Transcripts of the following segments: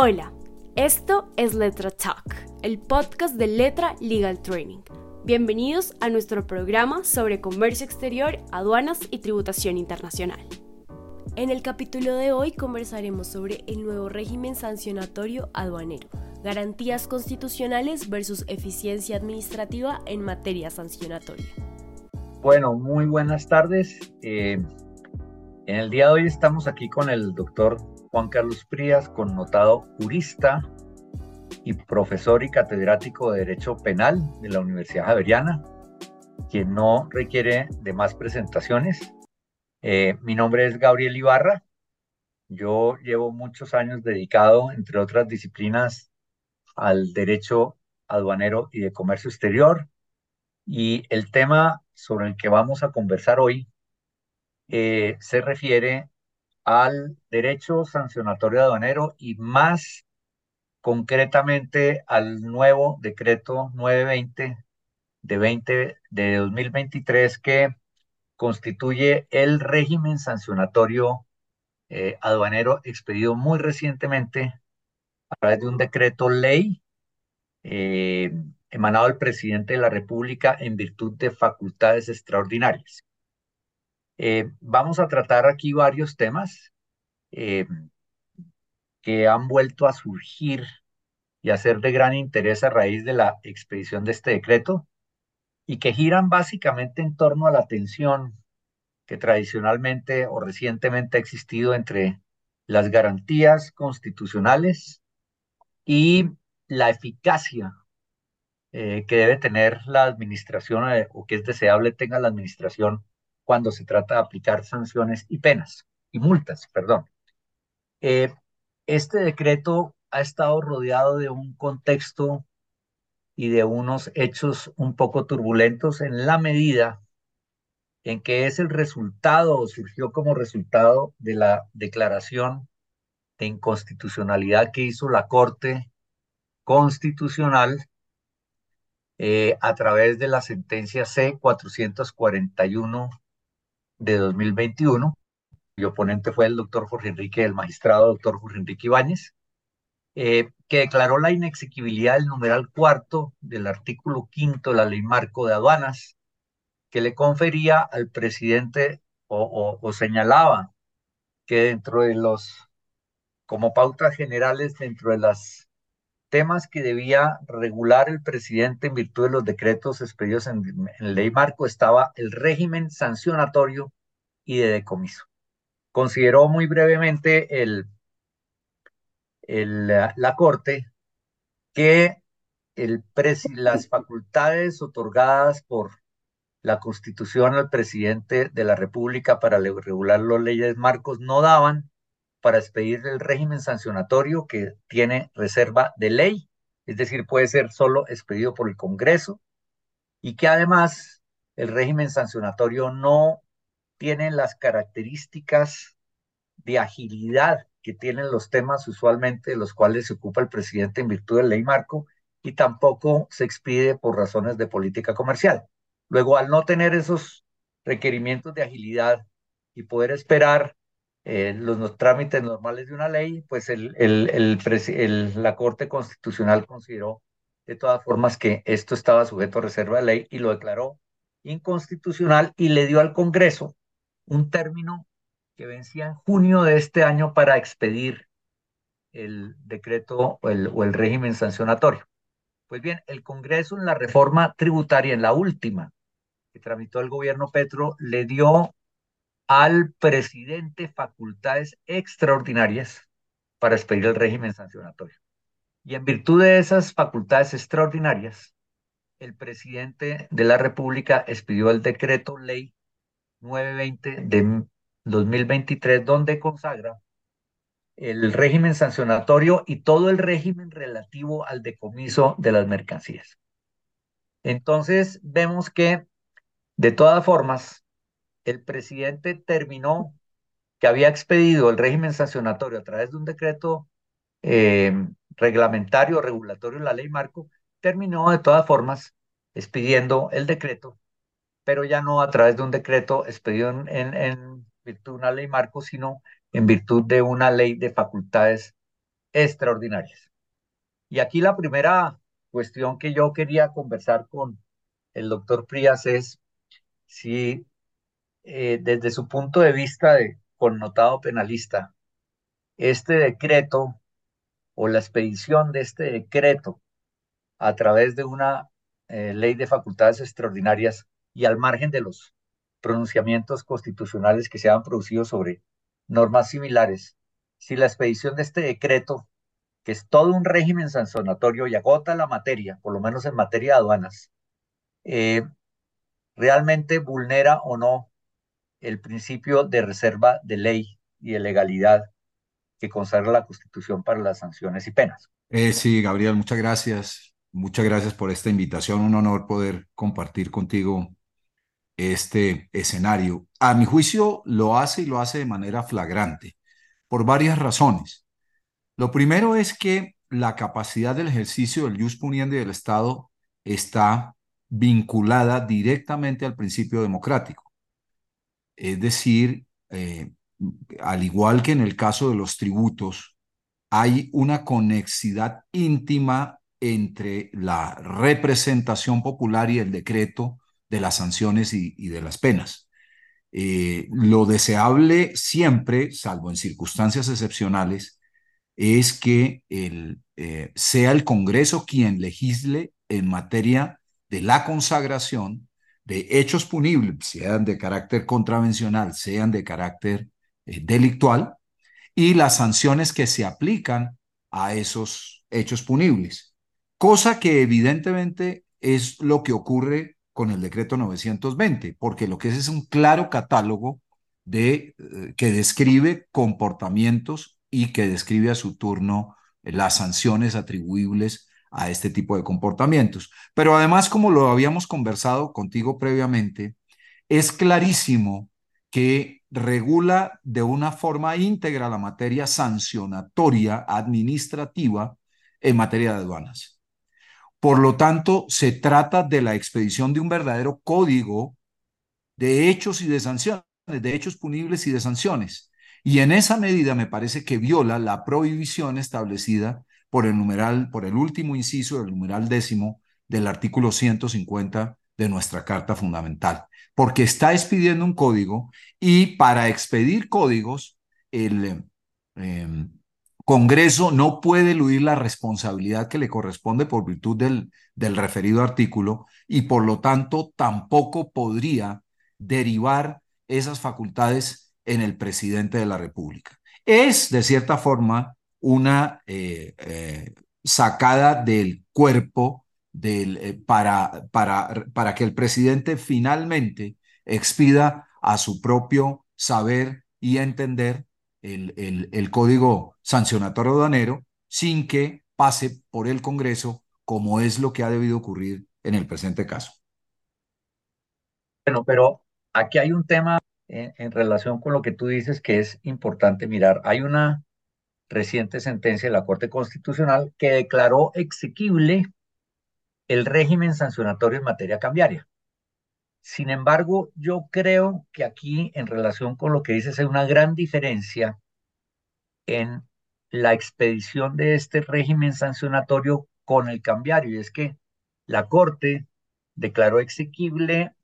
Hola, esto es Letra Talk, el podcast de Letra Legal Training. Bienvenidos a nuestro programa sobre comercio exterior, aduanas y tributación internacional. En el capítulo de hoy conversaremos sobre el nuevo régimen sancionatorio aduanero, garantías constitucionales versus eficiencia administrativa en materia sancionatoria. Bueno, muy buenas tardes. Eh, en el día de hoy estamos aquí con el doctor Juan Carlos Prías, connotado jurista y profesor y catedrático de Derecho Penal de la Universidad Javeriana, quien no requiere de más presentaciones. Eh, mi nombre es Gabriel Ibarra. Yo llevo muchos años dedicado, entre otras disciplinas, al derecho aduanero y de comercio exterior. Y el tema sobre el que vamos a conversar hoy eh, se refiere al derecho sancionatorio aduanero y más concretamente al nuevo decreto 920 de, 20, de 2023 que constituye el régimen sancionatorio eh, aduanero expedido muy recientemente a través de un decreto ley eh, emanado del presidente de la República en virtud de facultades extraordinarias. Eh, vamos a tratar aquí varios temas eh, que han vuelto a surgir y a ser de gran interés a raíz de la expedición de este decreto y que giran básicamente en torno a la tensión que tradicionalmente o recientemente ha existido entre las garantías constitucionales y la eficacia eh, que debe tener la administración o que es deseable tenga la administración cuando se trata de aplicar sanciones y penas, y multas, perdón. Eh, este decreto ha estado rodeado de un contexto y de unos hechos un poco turbulentos en la medida en que es el resultado o surgió como resultado de la declaración de inconstitucionalidad que hizo la Corte Constitucional eh, a través de la sentencia C-441 de 2021. Mi oponente fue el doctor Jorge Enrique, el magistrado doctor Jorge Enrique Ibáñez, eh, que declaró la inexequibilidad del numeral cuarto del artículo quinto de la ley marco de aduanas, que le confería al presidente o, o señalaba que dentro de los, como pautas generales, dentro de las temas que debía regular el presidente en virtud de los decretos expedidos en, ley marco estaba el régimen sancionatorio y de decomiso. Consideró muy brevemente el, la, Corte que el las facultades otorgadas por la Constitución al presidente de la República para regular las leyes marcos no daban para expedir el régimen sancionatorio que tiene reserva de ley, es decir, puede ser solo expedido por el Congreso, y que además el régimen sancionatorio no tiene las características de agilidad que tienen los temas usualmente de los cuales se ocupa el presidente en virtud de ley marco y tampoco se expide por razones de política comercial. Luego, al no tener esos requerimientos de agilidad y poder esperar eh, los, trámites normales de una ley, pues la Corte Constitucional consideró de todas formas que esto estaba sujeto a reserva de ley y lo declaró inconstitucional y le dio al Congreso un término que vencía en junio de este año para expedir el decreto o el, o el régimen sancionatorio. Pues bien, el Congreso en la reforma tributaria, en la última que tramitó el gobierno Petro, le dio al presidente facultades extraordinarias para expedir el régimen sancionatorio. Y en virtud de esas facultades extraordinarias, el presidente de la República expidió el decreto ley 920 de 2023, donde consagra el régimen sancionatorio y todo el régimen relativo al decomiso de las mercancías. Entonces, vemos que, de todas formas, el presidente terminó que había expedido el régimen sancionatorio a través de un decreto eh, reglamentario, regulatorio, la ley marco, terminó de todas formas expidiendo el decreto, pero ya no a través de un decreto expedido en, en virtud de una ley marco, sino en virtud de una ley de facultades extraordinarias. Y aquí la primera cuestión que yo quería conversar con el doctor Prías es si eh, desde su punto de vista de connotado penalista, este decreto o la expedición de este decreto a través de una eh, ley de facultades extraordinarias y al margen de los pronunciamientos constitucionales que se han producido sobre normas similares, si la expedición de este decreto, que es todo un régimen sancionatorio y agota la materia, por lo menos en materia de aduanas, eh, realmente vulnera o no el principio de reserva de ley y de legalidad que consagra la Constitución para las sanciones y penas. Eh, sí, Gabriel, muchas gracias. Muchas gracias por esta invitación. Un honor poder compartir contigo este escenario. A mi juicio lo hace y lo hace de manera flagrante por varias razones. Lo primero es que la capacidad del ejercicio del jus del Estado está vinculada directamente al principio democrático. Es decir, eh, al igual que en el caso de los tributos, hay una conexidad íntima entre la representación popular y el decreto de las sanciones y, de las penas. Eh, lo deseable siempre, salvo en circunstancias excepcionales, es que eh, sea el Congreso quien legisle en materia de la consagración de hechos punibles, sean de carácter contravencional, sean de carácter eh, delictual, y las sanciones que se aplican a esos hechos punibles. Cosa que evidentemente es lo que ocurre con el decreto 920, porque lo que es es un claro catálogo de, eh, que describe comportamientos y que describe a su turno las sanciones atribuibles a este tipo de comportamientos. Pero además, como lo habíamos conversado contigo previamente, es clarísimo que regula de una forma íntegra la materia sancionatoria administrativa en materia de aduanas. Por lo tanto, se trata de la expedición de un verdadero código de hechos y de sanciones, de hechos punibles y de sanciones. Y en esa medida me parece que viola la prohibición establecida por el numeral, por el último inciso del numeral décimo del artículo 150 de nuestra Carta Fundamental, porque está expidiendo un código y para expedir códigos, el, em, Congreso no puede eludir la responsabilidad que le corresponde por virtud del, del referido artículo y por lo tanto tampoco podría derivar esas facultades en el presidente de la República. Es, de cierta forma, una eh, eh, sacada del cuerpo del, eh, para, para, para que el presidente finalmente expida a su propio saber y entender el, el, código sancionatorio aduanero sin que pase por el Congreso, como es lo que ha debido ocurrir en el presente caso. Bueno, pero aquí hay un tema en, relación con lo que tú dices que es importante mirar. Hay una reciente sentencia de la Corte Constitucional que declaró exequible el régimen sancionatorio en materia cambiaria. Sin embargo, yo creo que aquí, en relación con lo que dices, hay una gran diferencia en la expedición de este régimen sancionatorio con el cambiario. Y es que la Corte declaró exequible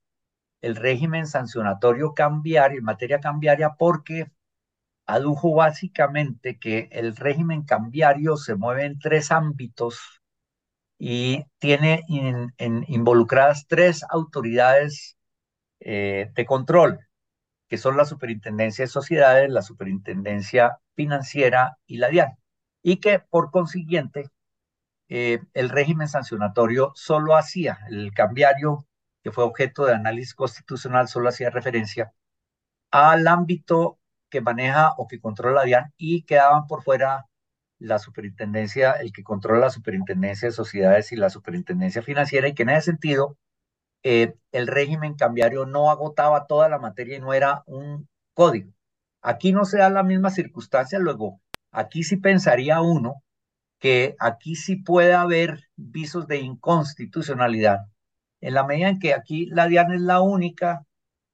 el régimen sancionatorio cambiario en materia cambiaria porque adujo básicamente que el régimen cambiario se mueve en tres ámbitos y tiene involucradas tres autoridades eh, de control, que son la Superintendencia de Sociedades, la Superintendencia Financiera y la DIAN, y que por consiguiente eh, el régimen sancionatorio solo hacía, el cambiario que fue objeto de análisis constitucional, solo hacía referencia al ámbito que maneja o que controla la DIAN y quedaban por fuera la superintendencia, el que controla la superintendencia de sociedades y la superintendencia financiera, y que en ese sentido eh, el régimen cambiario no agotaba toda la materia y no era un código. Aquí no se da la misma circunstancia, luego aquí sí pensaría uno que aquí sí puede haber visos de inconstitucionalidad, en la medida en que aquí la DIAN es la única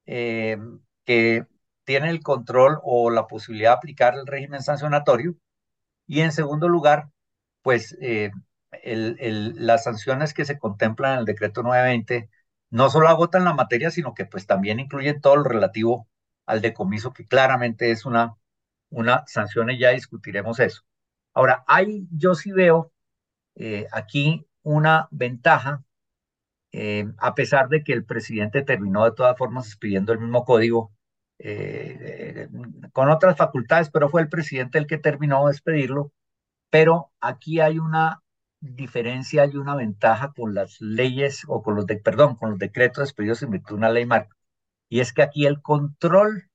eh, que tiene el control o la posibilidad de aplicar el régimen sancionatorio, Y en segundo lugar, pues eh, las sanciones que se contemplan en el decreto 920 no solo agotan la materia, sino que pues también incluyen todo lo relativo al decomiso, que claramente es una, una sanción y ya discutiremos eso. Ahora, hay, yo sí veo eh, aquí una ventaja, eh, a pesar de que el presidente terminó de todas formas expidiendo el mismo código eh, con otras facultades, pero fue el presidente el que terminó de expedirlo. Pero aquí hay una diferencia y una ventaja con las leyes o con los de, perdón, con los decretos expedidos en virtud de una ley marca. Y es que aquí el control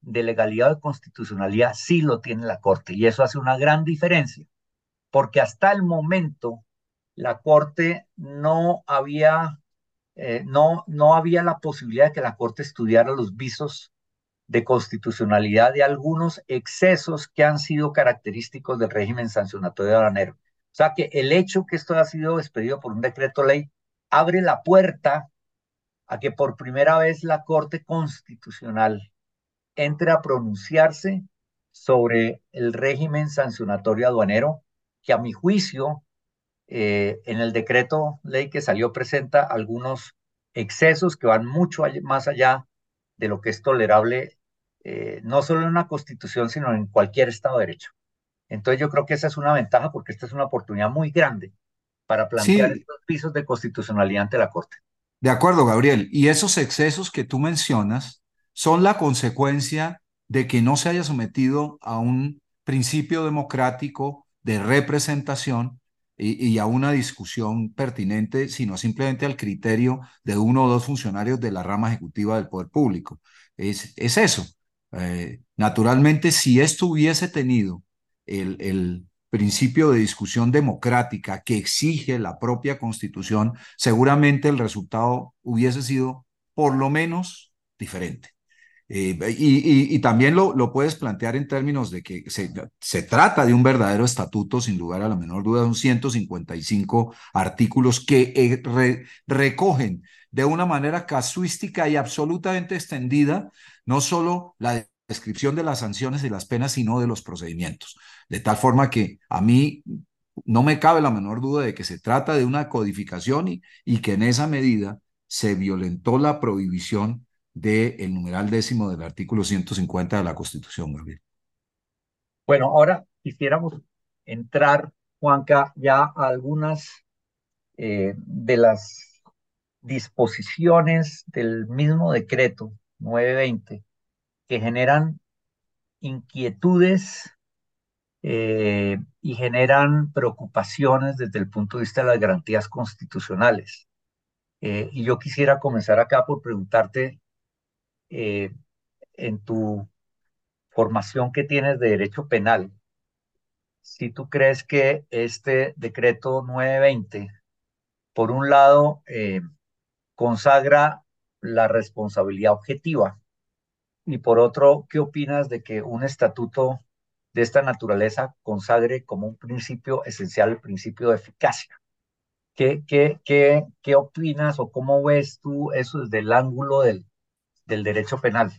de legalidad o constitucionalidad sí lo tiene la Corte y eso hace una gran diferencia, porque hasta el momento la Corte no había, eh, no, no había la posibilidad de que la Corte estudiara los visos de constitucionalidad de algunos excesos que han sido característicos del régimen sancionatorio aduanero. O sea que el hecho que esto ha sido expedido por un decreto ley abre la puerta a que por primera vez la Corte Constitucional entre a pronunciarse sobre el régimen sancionatorio aduanero, que a mi juicio, eh, en el decreto ley que salió presenta algunos excesos que van mucho más allá de lo que es tolerable, eh, no solo en una constitución, sino en cualquier Estado de Derecho. Entonces yo creo que esa es una ventaja porque esta es una oportunidad muy grande para plantear estos pisos de constitucionalidad ante la Corte. De acuerdo, Gabriel. Y esos excesos que tú mencionas son la consecuencia de que no se haya sometido a un principio democrático de representación y, a una discusión pertinente, sino simplemente al criterio de uno o dos funcionarios de la rama ejecutiva del poder público. Es, es eso. Eh, naturalmente, si esto hubiese tenido el, el principio de discusión democrática que exige la propia constitución, seguramente el resultado hubiese sido por lo menos diferente. Eh, y, también lo, lo, puedes plantear en términos de que se, se, trata de un verdadero estatuto, sin lugar a la menor duda, son 155 artículos que eh, recogen de una manera casuística y absolutamente extendida no solo la descripción de las sanciones y las penas, sino de los procedimientos. De tal forma que a mí no me cabe la menor duda de que se trata de una codificación y, y que en esa medida se violentó la prohibición del numeral décimo del artículo 150 de la Constitución, Gabriel. Bueno, ahora quisiéramos entrar, Juanca, ya a algunas eh, de las disposiciones del mismo decreto 920 que generan inquietudes eh, y generan preocupaciones desde el punto de vista de las garantías constitucionales. Eh, y yo quisiera comenzar acá por preguntarte eh, en tu formación que tienes de derecho penal, si tú crees que este decreto 920, por un lado, consagra la responsabilidad objetiva y por otro, ¿qué opinas de que un estatuto de esta naturaleza consagre como un principio esencial el principio de eficacia? ¿Qué, qué, qué, qué opinas o cómo ves tú eso desde el ángulo del, del derecho penal.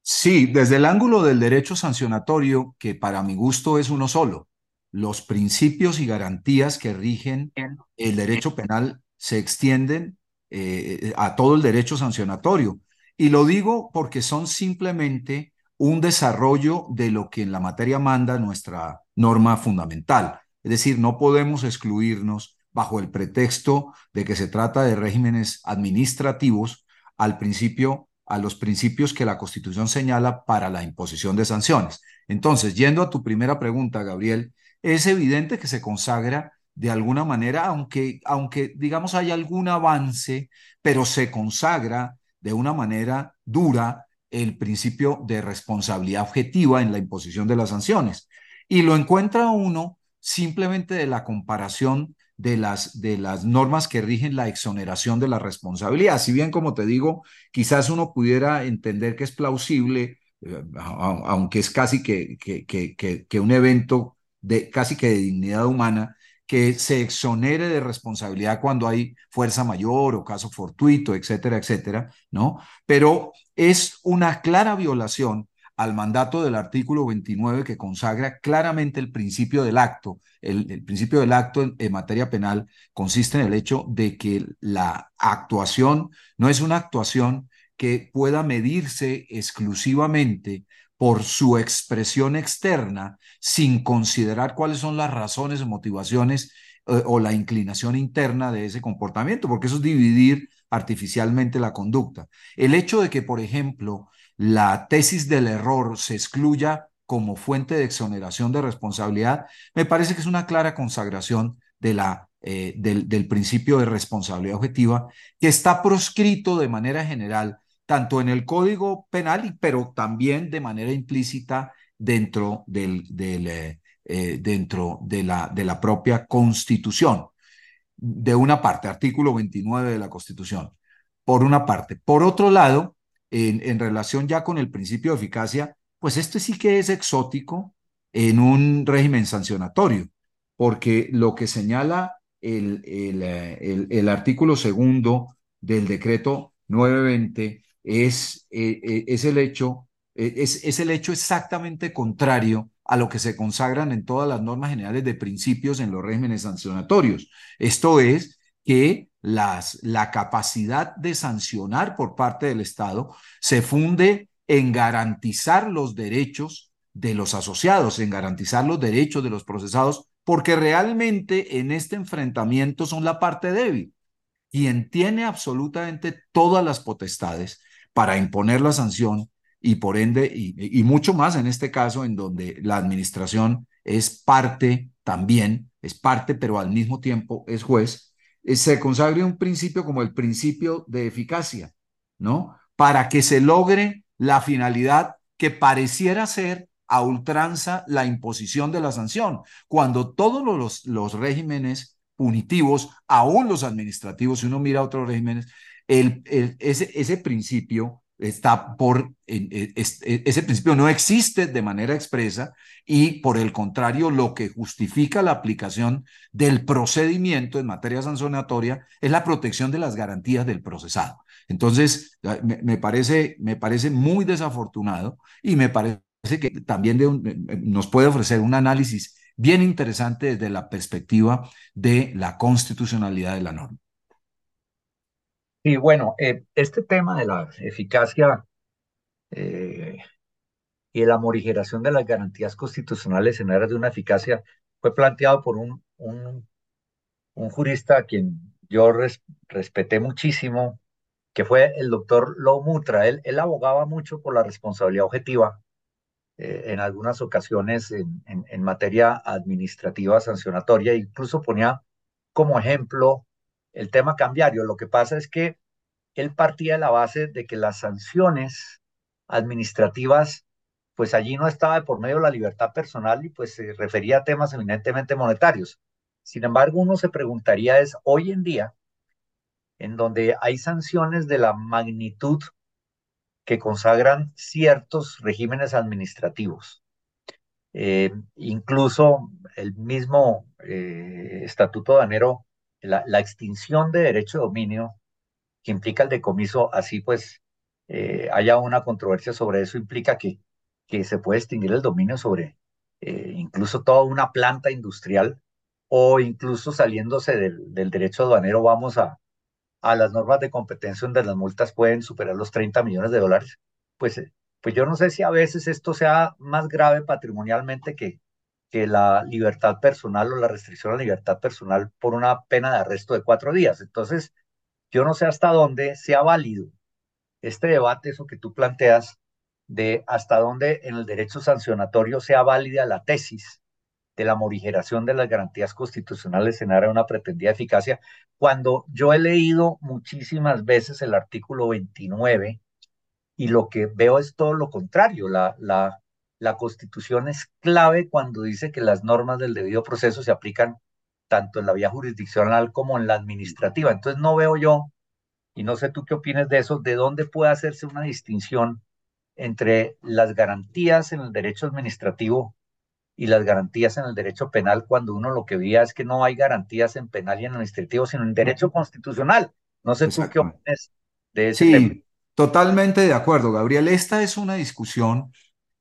Sí, desde el ángulo del derecho sancionatorio, que para mi gusto es uno solo, los principios y garantías que rigen el derecho penal se extienden eh, a todo el derecho sancionatorio. Y lo digo porque son simplemente un desarrollo de lo que en la materia manda nuestra norma fundamental. Es decir, no podemos excluirnos bajo el pretexto de que se trata de regímenes administrativos al principio, a los principios que la Constitución señala para la imposición de sanciones. Entonces, yendo a tu primera pregunta, Gabriel, es evidente que se consagra de alguna manera, aunque, aunque digamos hay algún avance, pero se consagra de una manera dura el principio de responsabilidad objetiva en la imposición de las sanciones. Y lo encuentra uno simplemente de la comparación de las, de las normas que rigen la exoneración de la responsabilidad. Si bien, como te digo, quizás uno pudiera entender que es plausible, eh, aunque es casi que, que, que, que un evento de, casi que de dignidad humana, que se exonere de responsabilidad cuando hay fuerza mayor o caso fortuito, etcétera, etcétera, ¿no? Pero es una clara violación al mandato del artículo 29 que consagra claramente el principio del acto. El, principio del acto en, en, materia penal consiste en el hecho de que la actuación no es una actuación que pueda medirse exclusivamente por su expresión externa sin considerar cuáles son las razones o motivaciones eh, o la inclinación interna de ese comportamiento, porque eso es dividir artificialmente la conducta. El hecho de que, por ejemplo, la tesis del error se excluya como fuente de exoneración de responsabilidad, me parece que es una clara consagración de la, eh, del, del principio de responsabilidad objetiva que está proscrito de manera general tanto en el Código Penal, pero también de manera implícita dentro, del, eh, eh, dentro de, la, de la propia Constitución. De una parte, artículo 29 de la Constitución, por una parte. Por otro lado, en, en relación ya con el principio de eficacia, pues este sí que es exótico en un régimen sancionatorio, porque lo que señala el, el, eh, el artículo segundo del decreto 920 es, eh, eh, es, el hecho, eh, es, es el hecho exactamente contrario a lo que se consagran en todas las normas generales de principios en los regímenes sancionatorios. Esto es que las, la capacidad de sancionar por parte del Estado se funde en garantizar los derechos de los asociados, en garantizar los derechos de los procesados, porque realmente en este enfrentamiento son la parte débil. Quien tiene absolutamente todas las potestades para imponer la sanción y por ende, y, mucho más en este caso en donde la administración es parte también, es parte, pero al mismo tiempo es juez, eh, se consagre un principio como el principio de eficacia, ¿no? Para que se logre la finalidad que pareciera ser a ultranza la imposición de la sanción, cuando todos los, los regímenes punitivos, aún los administrativos, si uno mira otros regímenes, el, ese, principio no existe de manera expresa y por el contrario, lo que justifica la aplicación del procedimiento en materia sancionatoria es la protección de las garantías del procesado. Entonces, me, me parece, me parece muy desafortunado y me parece que también de nos puede ofrecer un análisis bien interesante desde la perspectiva de la constitucionalidad de la norma. Sí, bueno, eh, este tema de la eficacia eh, y la morigeración de las garantías constitucionales en aras de una eficacia fue planteado por un, un, jurista a quien yo respeté muchísimo, que fue el doctor Mutra. Él, él abogaba mucho por la responsabilidad objetiva eh, en algunas ocasiones en, en, en materia administrativa sancionatoria, incluso ponía como ejemplo el tema cambiario. Lo que pasa es que él partía de la base de que las sanciones administrativas, pues allí no estaba de por medio la libertad personal y pues se refería a temas eminentemente monetarios. Sin embargo, uno se preguntaría es, hoy en día, en donde hay sanciones de la magnitud que consagran ciertos regímenes administrativos, eh, incluso el mismo eh, Estatuto Danero la, extinción de derecho de dominio que implica el decomiso, así pues eh, haya una controversia sobre eso, implica que, que se puede extinguir el dominio sobre eh, incluso toda una planta industrial o incluso saliéndose del, del derecho aduanero vamos a, a las normas de competencia donde las multas pueden superar los 30 millones de dólares, pues, pues yo no sé si a veces esto sea más grave patrimonialmente que, que la libertad personal o la restricción a la libertad personal por una pena de arresto de cuatro días. Entonces, yo no sé hasta dónde sea válido este debate, eso que tú planteas, de hasta dónde en el derecho sancionatorio sea válida la tesis de la morigeración de las garantías constitucionales en área de una pretendida eficacia, cuando yo he leído muchísimas veces el artículo 29 y lo que veo es todo lo contrario, la, la, la Constitución es clave cuando dice que las normas del debido proceso se aplican tanto en la vía jurisdiccional como en la administrativa. Entonces no veo yo, y no sé tú qué opinas de eso, de dónde puede hacerse una distinción entre las garantías en el derecho administrativo y las garantías en el derecho penal cuando uno lo que veía es que no hay garantías en penal y en administrativo, sino en derecho constitucional. No sé tú qué opinas de ese sí, Totalmente de acuerdo, Gabriel. Esta es una discusión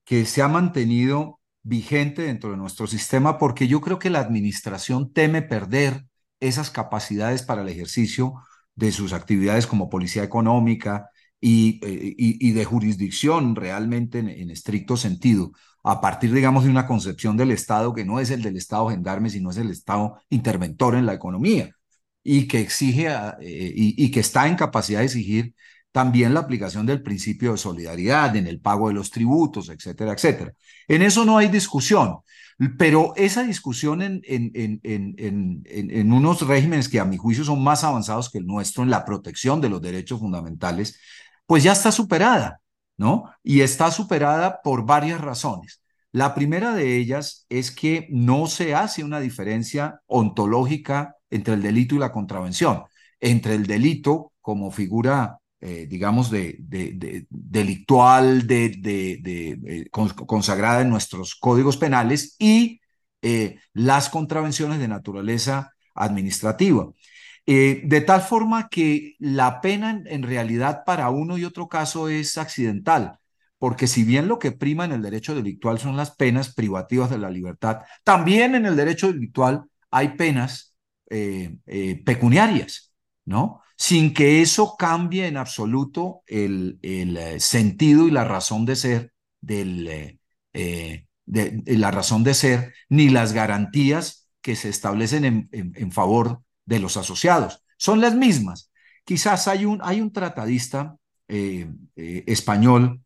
que se ha mantenido vigente dentro de nuestro sistema porque yo creo que la administración teme perder esas capacidades para el ejercicio de sus actividades como policía económica y, eh, y, de jurisdicción realmente en, estricto sentido, a partir, digamos, de una concepción del Estado que no es el del Estado gendarme, sino es el Estado interventor en la economía y que exige eh, y, y, que está en capacidad de exigir también la aplicación del principio de solidaridad en el pago de los tributos, etcétera, etcétera. En eso no hay discusión, pero esa discusión en, en, en, en, unos regímenes que a mi juicio son más avanzados que el nuestro en la protección de los derechos fundamentales, pues ya está superada, ¿no? Y está superada por varias razones. La primera de ellas es que no se hace una diferencia ontológica entre el delito y la contravención. Entre el delito como figura, eh, digamos, de, de, delictual, de, eh, consagrada en nuestros códigos penales y eh, las contravenciones de naturaleza administrativa. De tal forma que la pena en, realidad para uno y otro caso es accidental, porque si bien lo que prima en el derecho delictual son las penas privativas de la libertad, también en el derecho delictual hay penas pecuniarias, ¿no? Sin que eso cambie en absoluto el, el sentido y la razón de ser del, de, la razón de ser, ni las garantías que se establecen en, en, favor de los asociados. Son las mismas. Quizás hay un, hay un tratadista eh, eh, español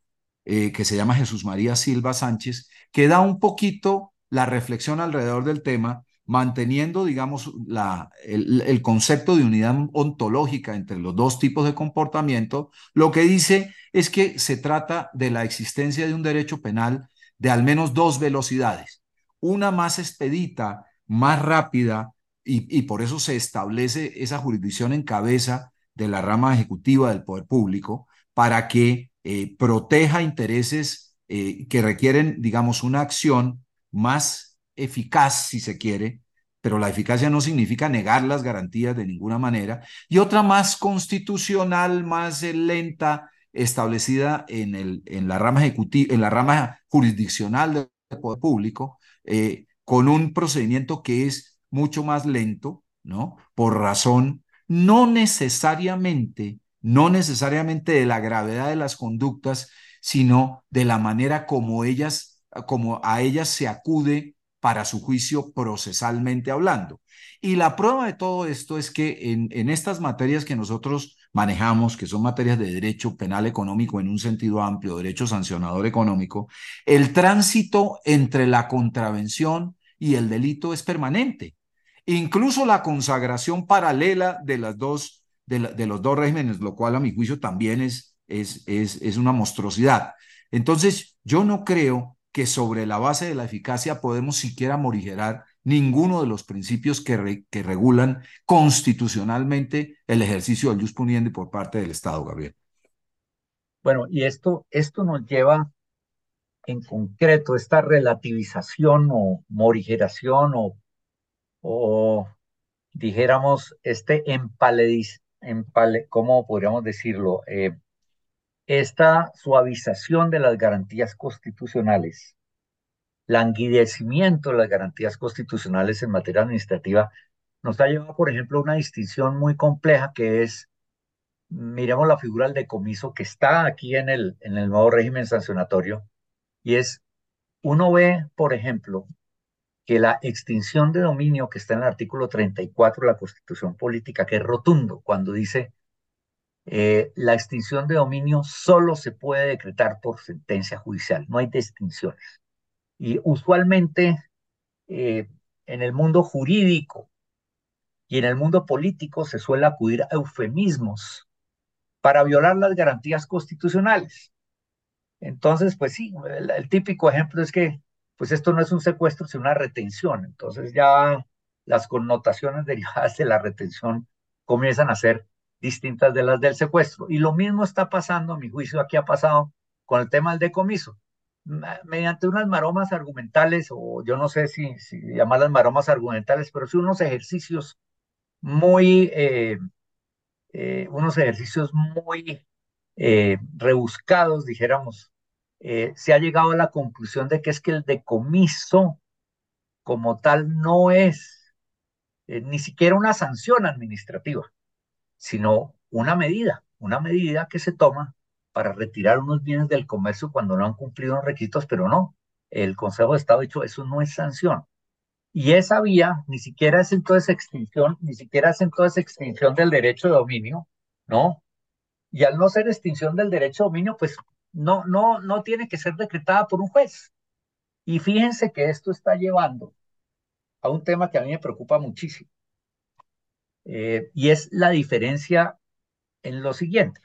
eh, que se llama Jesús María Silva Sánchez, que da un poquito la reflexión alrededor del tema, manteniendo, digamos, la, el, concepto de unidad ontológica entre los dos tipos de comportamiento, lo que dice es que se trata de la existencia de un derecho penal de al menos dos velocidades, una más expedita, más rápida, y, por eso se establece esa jurisdicción en cabeza de la rama ejecutiva del poder público para que eh, proteja intereses eh, que requieren, digamos, una acción más eficaz, si se quiere, pero la eficacia no significa negar las garantías de ninguna manera, y otra más constitucional, más lenta, establecida en, el, en la rama en la rama jurisdiccional del poder público, eh, con un procedimiento que es mucho más lento, ¿no? Por razón, no necesariamente, no necesariamente de la gravedad de las conductas, sino de la manera como ellas, como a ellas se acude para su juicio procesalmente hablando. Y la prueba de todo esto es que en, estas materias que nosotros manejamos, que son materias de derecho penal económico en un sentido amplio, derecho sancionador económico, el tránsito entre la contravención y el delito es permanente. Incluso la consagración paralela de, las dos, de los dos regímenes, lo cual a mi juicio también es, es, es, es una monstruosidad. Entonces, yo no creo que sobre la base de la eficacia podemos siquiera morigerar ninguno de los principios que, re, que regulan constitucionalmente el ejercicio del jus puniendi por parte del Estado, Gabriel. Bueno, y esto, esto nos lleva en concreto, esta relativización o morigeración o o dijéramos este empalediz, empale, ¿cómo podríamos decirlo? Eh, esta suavización de las garantías constitucionales, languidecimiento de las garantías constitucionales en materia administrativa, nos ha llevado, por ejemplo, a una distinción muy compleja que es, miremos la figura del decomiso que está aquí en el, en el nuevo régimen sancionatorio, y es, uno ve, por ejemplo, que la extinción de dominio que está en el artículo 34 de la Constitución Política, que es rotundo cuando dice eh, la extinción de dominio solo se puede decretar por sentencia judicial, no hay distinciones. Y usualmente eh, en el mundo jurídico y en el mundo político se suele acudir a eufemismos para violar las garantías constitucionales. Entonces, pues sí, el, el típico ejemplo es que pues esto no es un secuestro, sino una retención. Entonces ya las connotaciones derivadas de la retención comienzan a ser distintas de las del secuestro. Y lo mismo está pasando, a mi juicio, aquí ha pasado con el tema del decomiso. Mediante unas maromas argumentales, o yo no sé si, si llamarlas maromas argumentales, pero sí unos ejercicios muy, eh, eh, unos ejercicios muy eh, rebuscados, dijéramos, se ha llegado a la conclusión de que es que el decomiso como tal no es ni siquiera una sanción administrativa, sino una medida, una medida que se toma para retirar unos bienes del comercio cuando no han cumplido los requisitos, pero no, el Consejo de Estado ha dicho eso no es sanción. Y esa vía ni siquiera es entonces extinción, ni siquiera es entonces extinción del derecho de dominio, ¿no? Y al no ser extinción del derecho de dominio, pues no, no, no tiene que ser decretada por un juez. Y fíjense que esto está llevando a un tema que a mí me preocupa muchísimo. Eh, y es la diferencia en lo siguiente.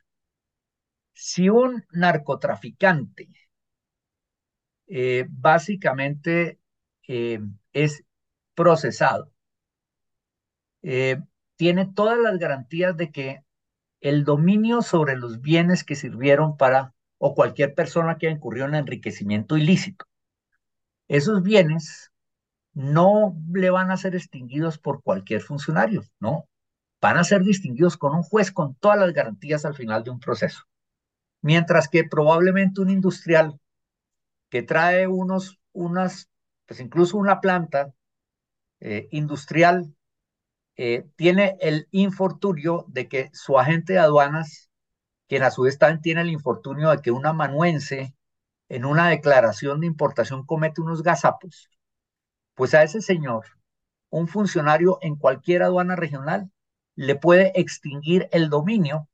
Si un narcotraficante eh, básicamente eh, es procesado, tiene todas las garantías de que el dominio sobre los bienes que sirvieron para o cualquier persona que haya incurrido en enriquecimiento ilícito. Esos bienes no le van a ser extinguidos por cualquier funcionario, ¿no? Van a ser distinguidos con un juez con todas las garantías al final de un proceso. Mientras que probablemente un industrial que trae unos, unas, pues incluso una planta eh, industrial, eh, tiene el infortunio de que su agente de aduanas quien a su vez también tiene el infortunio de que un amanuense en una declaración de importación comete unos gazapos, pues a ese señor, un funcionario en cualquier aduana regional, le puede extinguir el dominio,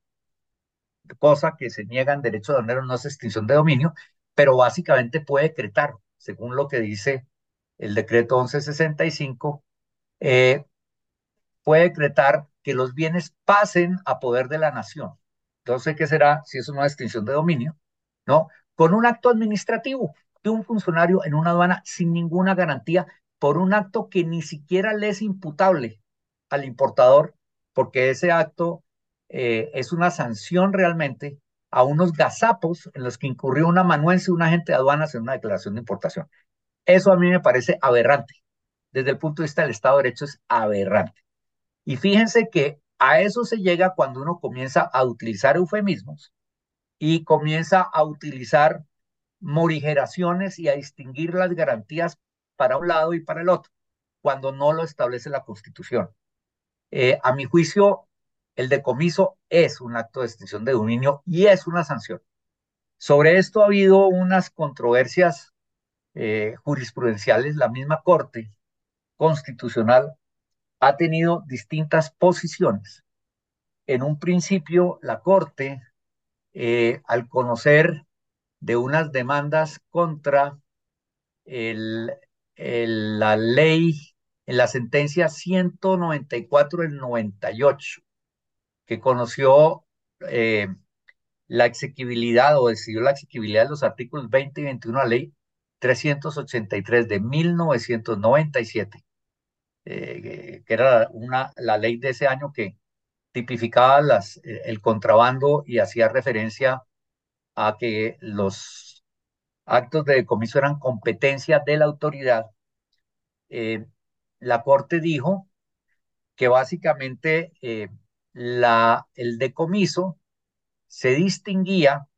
cosa que se niega en derecho de honor, no es extinción de dominio, pero básicamente puede decretar, según lo que dice el decreto 1165, eh, puede decretar que los bienes pasen a poder de la nación. Entonces, ¿qué será si es una extinción de dominio? ¿No? Con un acto administrativo de un funcionario en una aduana sin ninguna garantía por un acto que ni siquiera le es imputable al importador, porque ese acto eh, es una sanción realmente a unos gazapos en los que incurrió una amanuense, un agente de aduanas en una declaración de importación. Eso a mí me parece aberrante. Desde el punto de vista del Estado de Derecho es aberrante. Y fíjense que a eso se llega cuando uno comienza a utilizar eufemismos y comienza a utilizar morigeraciones y a distinguir las garantías para un lado y para el otro, cuando no lo establece la Constitución. Eh, a mi juicio, el decomiso es un acto de extinción de dominio y es una sanción. Sobre esto ha habido unas controversias eh, jurisprudenciales. La misma Corte Constitucional ha tenido distintas posiciones. En un principio, la Corte, eh, al conocer de unas demandas contra el, la ley, en la sentencia 194 del 98, que conoció eh, la exequibilidad o decidió la exequibilidad de los artículos 20 y 21 de la ley 383 de 1997 eh, que era una, la ley de ese año que tipificaba las, eh, el contrabando y hacía referencia a que los actos de decomiso eran competencia de la autoridad. Eh, la Corte dijo que básicamente la, el decomiso se distinguía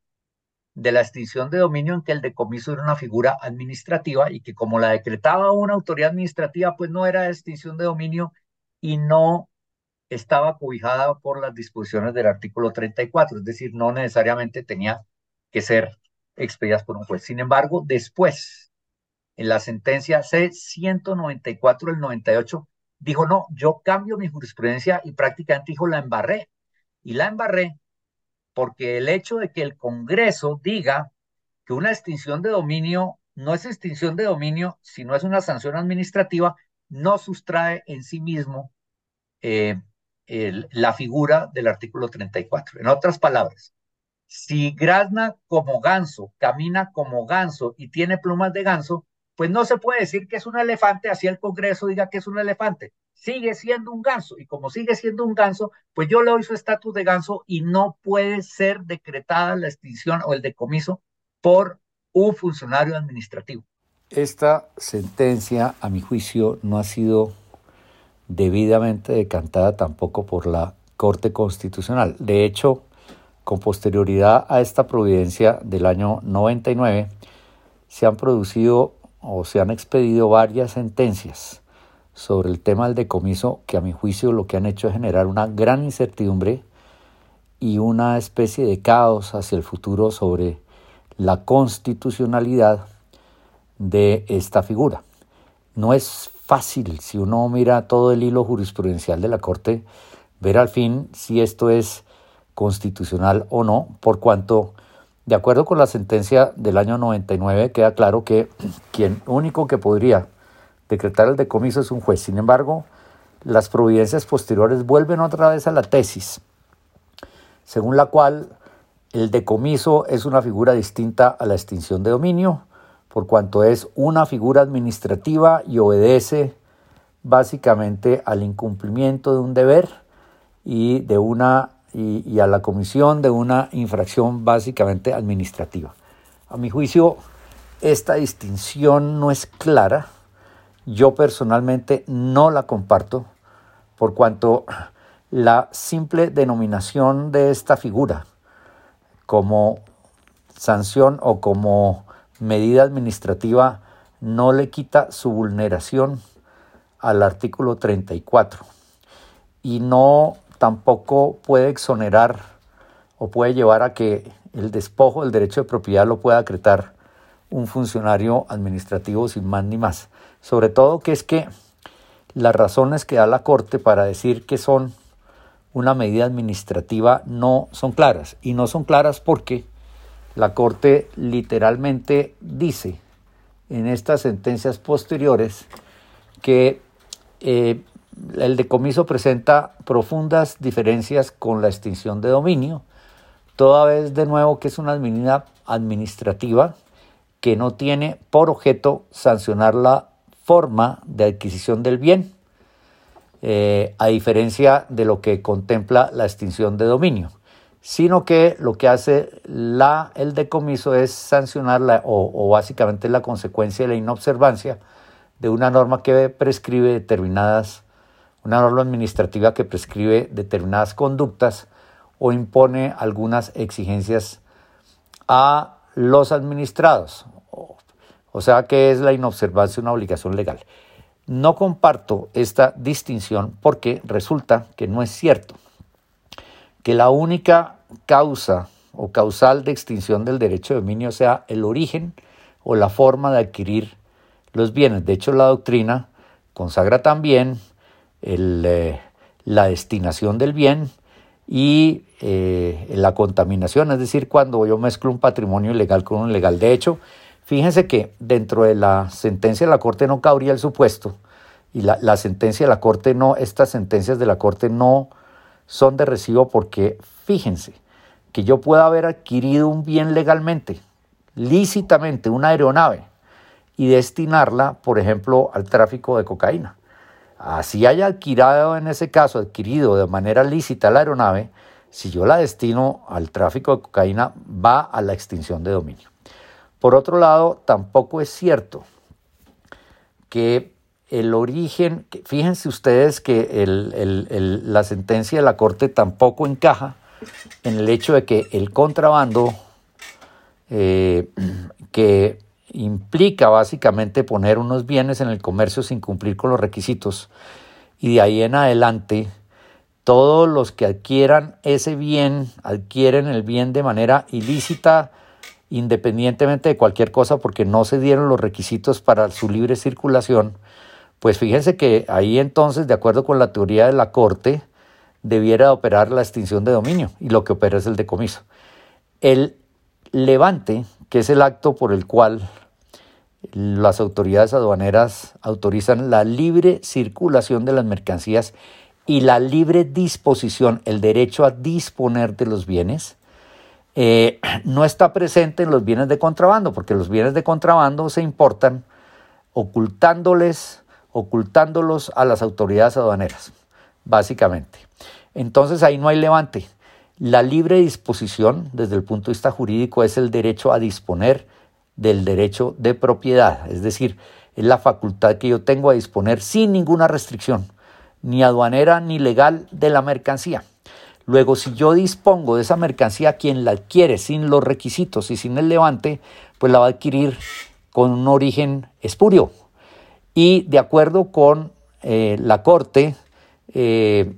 de la extinción de dominio en que el decomiso era una figura administrativa y que como la decretaba una autoridad administrativa, pues no era extinción de dominio y no estaba cobijada por las disposiciones del artículo 34, es decir, no necesariamente tenía que ser expedidas por un juez. Sin embargo, después, en la sentencia C-194 del 98, dijo, no, yo cambio mi jurisprudencia y prácticamente dijo, la embarré. Y la embarré porque el hecho de que el Congreso diga que una extinción de dominio no es extinción de dominio, sino es una sanción administrativa, no sustrae en sí mismo eh, la figura del artículo 34. En otras palabras, si grazna como ganso, camina como ganso y tiene plumas de ganso, pues no se puede decir que es un elefante, así el Congreso diga que es un elefante sigue siendo un ganso y como sigue siendo un ganso, pues yo le doy su estatus de ganso y no puede ser decretada la extinción o el decomiso por un funcionario administrativo. Esta sentencia, a mi juicio, no ha sido debidamente decantada tampoco por la Corte Constitucional. De hecho, Con posterioridad a esta providencia del año 99, se han producido o se han expedido varias sentencias sobre el tema del decomiso que a mi juicio lo que han hecho es generar una gran incertidumbre y una especie de caos hacia el futuro sobre la constitucionalidad de esta figura. No es fácil, si uno mira todo el hilo jurisprudencial de la Corte, ver al fin si esto es constitucional o no, por cuanto, de acuerdo con la sentencia del año 99, queda claro que quien único que podría decretar el decomiso es un juez. Sin embargo, las providencias posteriores vuelven otra vez a la tesis, según la cual el decomiso es una figura distinta a la extinción de dominio, por cuanto es una figura administrativa y obedece básicamente al incumplimiento de un deber y de una y, a la comisión de una infracción básicamente administrativa. A mi juicio, esta distinción no es clara. Yo personalmente no la comparto, por cuanto la simple denominación de esta figura como sanción o como medida administrativa no le quita su vulneración al artículo 34 y no tampoco puede exonerar o puede llevar a que el despojo del derecho de propiedad lo pueda acretar un funcionario administrativo sin más ni más. Sobre todo que es que las razones que da la Corte para decir que son una medida administrativa no son claras. Y no son claras porque la Corte literalmente dice en estas sentencias posteriores que eh, el decomiso presenta profundas diferencias con la extinción de dominio, toda vez de nuevo que es una administrativa que no tiene por objeto sancionar la forma de adquisición del bien, eh, a diferencia de lo que contempla la extinción de dominio sino que lo que hace la, el decomiso es sancionar o, o, básicamente la consecuencia de la inobservancia de una norma que prescribe determinadas, una norma administrativa que prescribe determinadas conductas o impone algunas exigencias a los administrados. O sea que es la inobservancia una obligación legal. No comparto esta distinción porque resulta que no es cierto que la única causa o causal de extinción del derecho de dominio sea el origen o la forma de adquirir los bienes. De hecho, la doctrina consagra también eh, la destinación del bien y eh, la contaminación, es decir, cuando yo mezclo un patrimonio ilegal con un legal. De hecho, fíjense que dentro de la sentencia de la Corte no cabría el supuesto, y la, la sentencia de la Corte no, estas sentencias de la Corte no son de recibo porque fíjense que yo pueda haber adquirido un bien legalmente, lícitamente, una aeronave, y destinarla, por ejemplo, al tráfico de cocaína. Así haya adquirido en ese caso, adquirido de manera lícita la aeronave, si yo la destino al tráfico de cocaína, va a la extinción de dominio. Por otro lado, tampoco es cierto que el origen, fíjense ustedes que la sentencia de la Corte tampoco encaja en el hecho de que el contrabando, eh, que implica básicamente poner unos bienes en el comercio sin cumplir con los requisitos, y de ahí en adelante, todos los que adquieran ese bien, adquieren el bien de manera ilícita, independientemente de cualquier cosa, porque no se dieron los requisitos para su libre circulación, pues fíjense que ahí entonces, de acuerdo con la teoría de la Corte, debiera operar la extinción de dominio y lo que opera es el decomiso. El levante, que es el acto por el cual las autoridades aduaneras autorizan la libre circulación de las mercancías y la libre disposición, el derecho a disponer de los bienes, eh, no está presente en los bienes de contrabando, porque los bienes de contrabando se importan ocultándoles ocultándolos a las autoridades aduaneras, básicamente. Entonces ahí no hay levante. La libre disposición, desde el punto de vista jurídico, es el derecho a disponer del derecho de propiedad, es decir, es la facultad que yo tengo a disponer sin ninguna restricción, ni aduanera ni legal, de la mercancía. Luego, si yo dispongo de esa mercancía, quien la adquiere sin los requisitos y sin el levante, pues la va a adquirir con un origen espurio. Y de acuerdo con eh, la Corte, eh,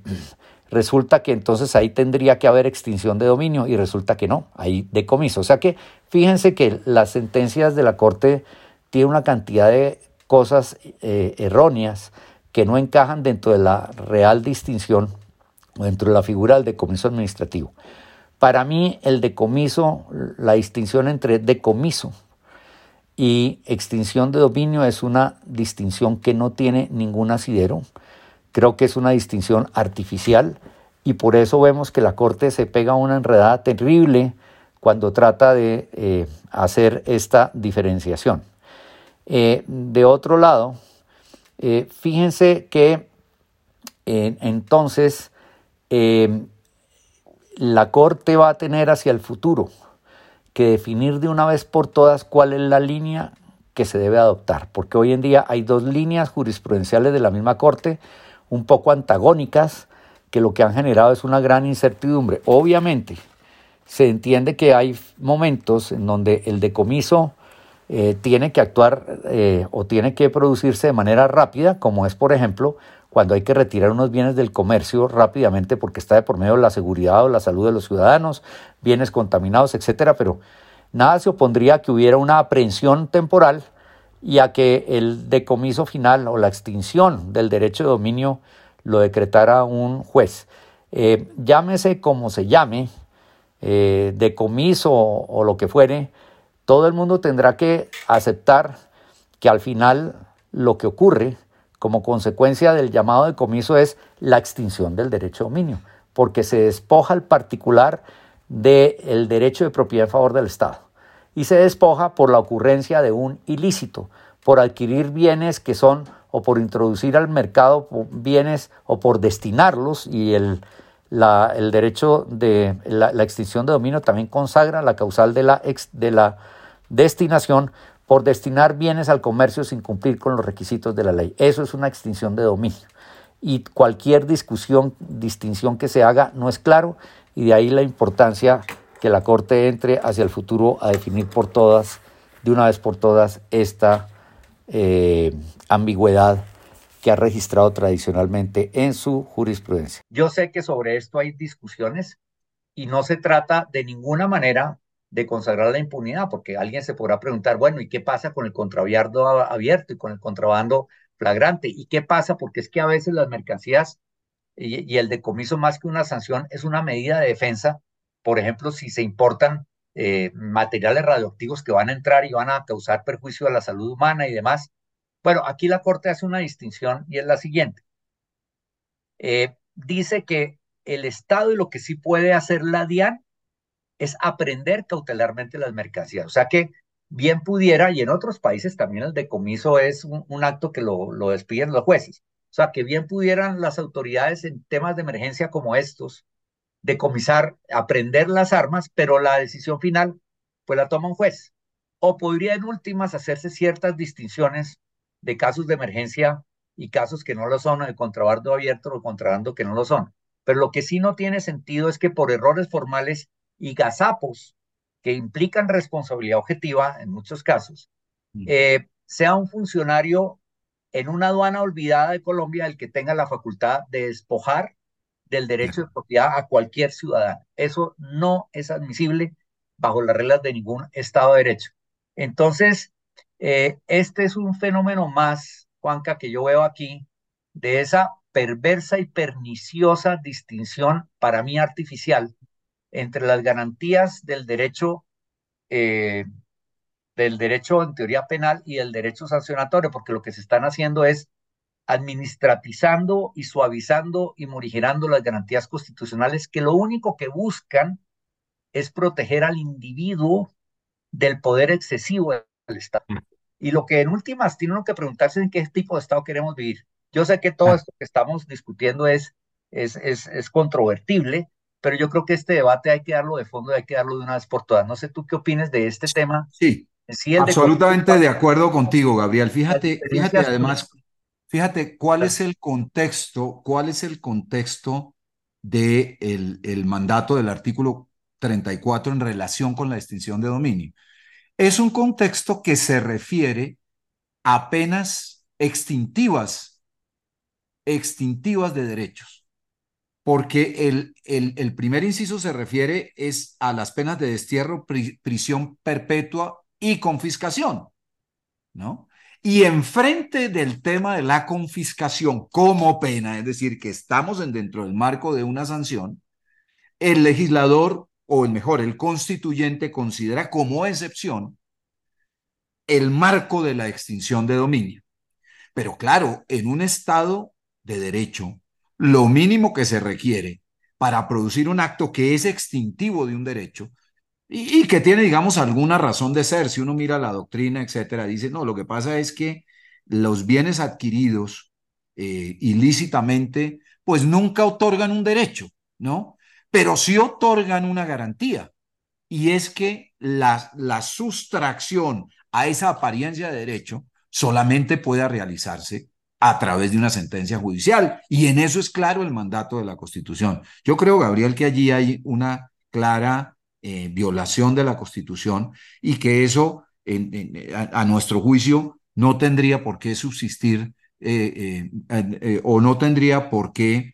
resulta que entonces ahí tendría que haber extinción de dominio y resulta que no, hay decomiso. O sea que fíjense que las sentencias de la Corte tienen una cantidad de cosas eh, erróneas que no encajan dentro de la real distinción dentro de la figura del decomiso administrativo. Para mí, el decomiso, la distinción entre decomiso y extinción de dominio es una distinción que no tiene ningún asidero. Creo que es una distinción artificial y por eso vemos que la Corte se pega una enredada terrible cuando trata de eh, hacer esta diferenciación. Eh, de otro lado, eh, fíjense que entonces la Corte va a tener hacia el futuro que definir de una vez por todas cuál es la línea que se debe adoptar, porque hoy en día hay dos líneas jurisprudenciales de la misma Corte, un poco antagónicas, que lo que han generado es una gran incertidumbre. Obviamente, se entiende que hay momentos en donde el decomiso eh, tiene que actuar eh, o tiene que producirse de manera rápida, como es, por ejemplo, cuando hay que retirar unos bienes del comercio rápidamente porque está de por medio de la seguridad o la salud de los ciudadanos, bienes contaminados, etcétera, pero nada se opondría a que hubiera una aprehensión temporal y a que el decomiso final o la extinción del derecho de dominio lo decretara un juez. Eh, llámese como se llame, eh, decomiso o, lo que fuere, todo el mundo tendrá que aceptar que al final lo que ocurre como consecuencia del llamado de comiso es la extinción del derecho de dominio, porque se despoja al particular del derecho de propiedad en favor del Estado y se despoja por la ocurrencia de un ilícito, por adquirir bienes que son o por introducir al mercado bienes o por destinarlos y el, el derecho de la, extinción de dominio también consagra la causal de la, de la destinación por destinar bienes al comercio sin cumplir con los requisitos de la ley. Eso es una extinción de dominio. Y cualquier discusión, distinción que se haga no es claro y de ahí la importancia que la Corte entre hacia el futuro a definir por todas, de una vez por todas, esta eh, ambigüedad que ha registrado tradicionalmente en su jurisprudencia. Yo sé que sobre esto hay discusiones y no se trata de ninguna manera de consagrar la impunidad, porque alguien se podrá preguntar, bueno, ¿y qué pasa con el contrabando abierto y con el contrabando flagrante? ¿Y qué pasa? Porque es que a veces las mercancías y, el decomiso más que una sanción es una medida de defensa. Por ejemplo, si se importan eh, materiales radioactivos que van a entrar y van a causar perjuicio a la salud humana y demás. Bueno, aquí la Corte hace una distinción y es la siguiente. Eh, dice que el Estado y lo que sí puede hacer la DIAN es aprender cautelarmente las mercancías. O sea que bien pudiera, y en otros países también el decomiso es un, acto que lo, lo despiden los jueces. O sea que bien pudieran las autoridades en temas de emergencia como estos decomisar, aprender las armas, pero la decisión final pues la toma un juez. O podría en últimas hacerse ciertas distinciones de casos de emergencia y casos que no lo son, el contrabando abierto o contrabando que no lo son. Pero lo que sí no tiene sentido es que por errores formales y gazapos que implican responsabilidad objetiva en muchos casos, mm. eh, sea un funcionario en una aduana olvidada de Colombia el que tenga la facultad de despojar del derecho de propiedad a cualquier ciudadano. Eso no es admisible bajo las reglas de ningún Estado de Derecho. Entonces, eh, este es un fenómeno más, Juanca, que yo veo aquí, de esa perversa y perniciosa distinción, para mí artificial, entre las garantías del derecho, eh, del derecho en teoría penal y el derecho sancionatorio, porque lo que se están haciendo es administratizando y suavizando y morigerando las garantías constitucionales que lo único que buscan es proteger al individuo del poder excesivo del Estado. Mm. Y lo que en últimas tiene que preguntarse es en qué tipo de Estado queremos vivir. Yo sé que todo ah. esto que estamos discutiendo es, es, es, es controvertible, pero yo creo que este debate hay que darlo de fondo y hay que darlo de una vez por todas. No sé tú qué opinas de este tema. Sí, absolutamente de, acuerdo contigo, Gabriel. Fíjate, fíjate además, fíjate cuál es el contexto, cuál es el contexto del de el mandato del artículo 34 en relación con la extinción de dominio. Es un contexto que se refiere a penas extintivas, extintivas de derechos, porque el, el, el primer inciso se refiere es a las penas de destierro, prisión perpetua y confiscación, ¿no? Y enfrente del tema de la confiscación como pena, es decir, que estamos en, dentro del marco de una sanción, el legislador o el mejor, el constituyente considera como excepción el marco de la extinción de dominio. Pero claro, en un Estado de derecho, lo mínimo que se requiere para producir un acto que es extintivo de un derecho y, que tiene, digamos, alguna razón de ser, si uno mira la doctrina, etcétera, dice, no, lo que pasa es que los bienes adquiridos eh, ilícitamente, pues nunca otorgan un derecho, ¿no? pero sí otorgan una garantía, y es que la, la sustracción a esa apariencia de derecho solamente pueda realizarse a través de una sentencia judicial. Y en eso es claro el mandato de la Constitución. Yo creo, Gabriel, que allí hay una clara eh, violación de la Constitución y que eso, a, nuestro juicio, no tendría por qué subsistir eh, eh, o no tendría por qué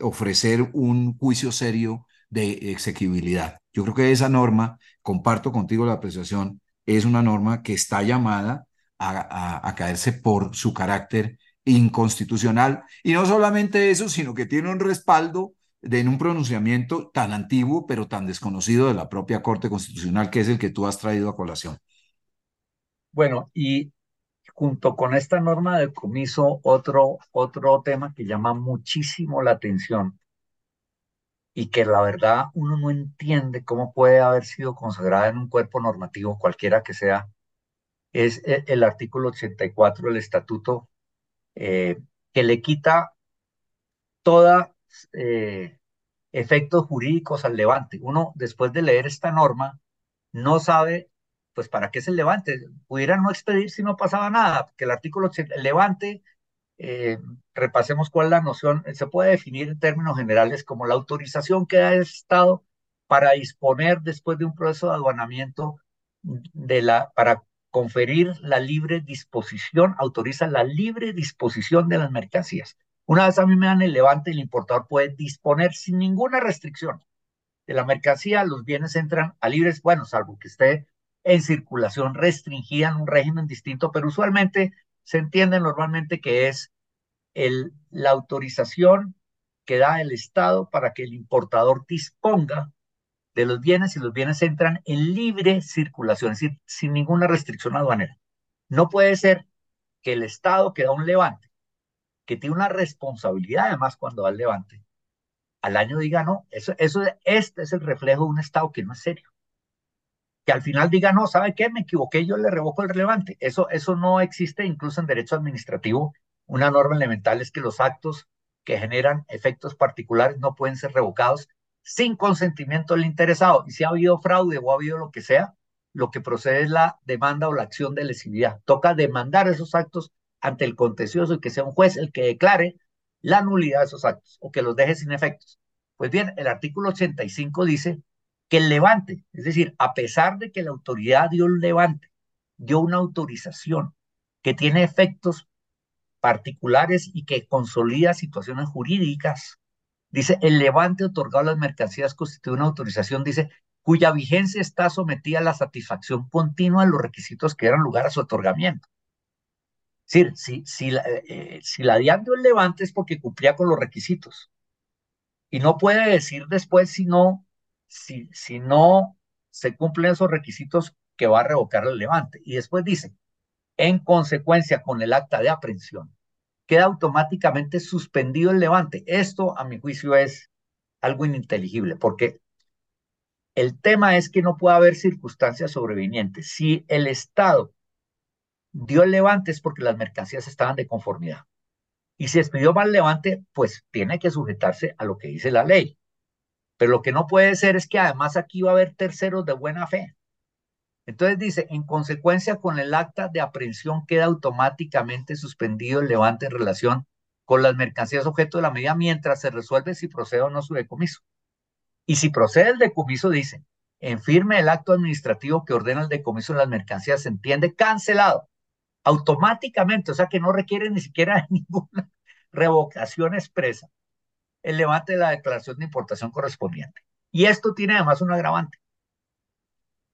ofrecer un juicio serio de exequibilidad. Yo creo que esa norma, comparto contigo la apreciación, es una norma que está llamada a, caerse por su carácter inconstitucional. Y no solamente eso, sino que tiene un respaldo en un pronunciamiento tan antiguo, pero tan desconocido de la propia Corte Constitucional, que es el que tú has traído a colación. Bueno, y junto con esta norma de comiso, otro, otro tema que llama muchísimo la atención y que la verdad uno no entiende cómo puede haber sido consagrada en un cuerpo normativo, cualquiera que sea, es e, el artículo 84 del estatuto eh, que le quita todos eh, efectos jurídicos al levante. Uno, después de leer esta norma, no sabe pues ¿para qué se levante? Pudieran no expedir si no pasaba nada, porque el artículo levante, eh, repasemos cuál es la noción, se puede definir en términos generales como la autorización que da el Estado para disponer después de un proceso de aduanamiento de la, para conferir la libre disposición, autoriza la libre disposición de las mercancías. Una vez a mí me dan el levante, el importador puede disponer sin ninguna restricción de la mercancía, los bienes entran a libres, bueno, salvo que esté en circulación restringida en un régimen distinto, pero usualmente se entiende normalmente que es el, la autorización que da el Estado para que el importador disponga de los bienes y los bienes entran en libre circulación, es decir, sin ninguna restricción aduanera. No puede ser que el Estado que da un levante, que tiene una responsabilidad además cuando da el levante, al año diga no, eso, eso, este es el reflejo de un Estado que no es serio que al final diga, no, ¿sabe qué? Me equivoqué, yo le revoco el relevante. Eso, eso no existe incluso en derecho administrativo. Una norma elemental es que los actos que generan efectos particulares no pueden ser revocados sin consentimiento del interesado. Y si ha habido fraude o ha habido lo que sea, lo que procede es la demanda o la acción de lesividad. Toca demandar esos actos ante el contencioso y que sea un juez el que declare la nulidad de esos actos o que los deje sin efectos. Pues bien, el artículo 85 dice que el levante, es decir, a pesar de que la autoridad dio el levante, dio una autorización que tiene efectos particulares y que consolida situaciones jurídicas, dice, el levante otorgado a las mercancías constituye una autorización, dice, cuya vigencia está sometida a la satisfacción continua de los requisitos que dieron lugar a su otorgamiento. Decir, si, si, la, eh, si la el levante es porque cumplía con los requisitos. Y no puede decir después si no si, si no se cumplen esos requisitos que va a revocar el levante. Y después dice, en consecuencia con el acta de aprehensión, queda automáticamente suspendido el levante. Esto, a mi juicio, es algo ininteligible, porque el tema es que no puede haber circunstancias sobrevinientes. Si el Estado dio el levante es porque las mercancías estaban de conformidad. Y si expidió mal levante, pues tiene que sujetarse a lo que dice la ley. Pero lo que no puede ser es que además aquí va a haber terceros de buena fe. Entonces dice, en consecuencia con el acta de aprehensión queda automáticamente suspendido el levante en relación con las mercancías objeto de la medida mientras se resuelve si procede o no su decomiso. Y si procede el decomiso, dice, en firme el acto administrativo que ordena el decomiso de las mercancías se entiende cancelado automáticamente, o sea que no requiere ni siquiera ninguna revocación expresa el levante de la declaración de importación correspondiente. Y esto tiene además un agravante.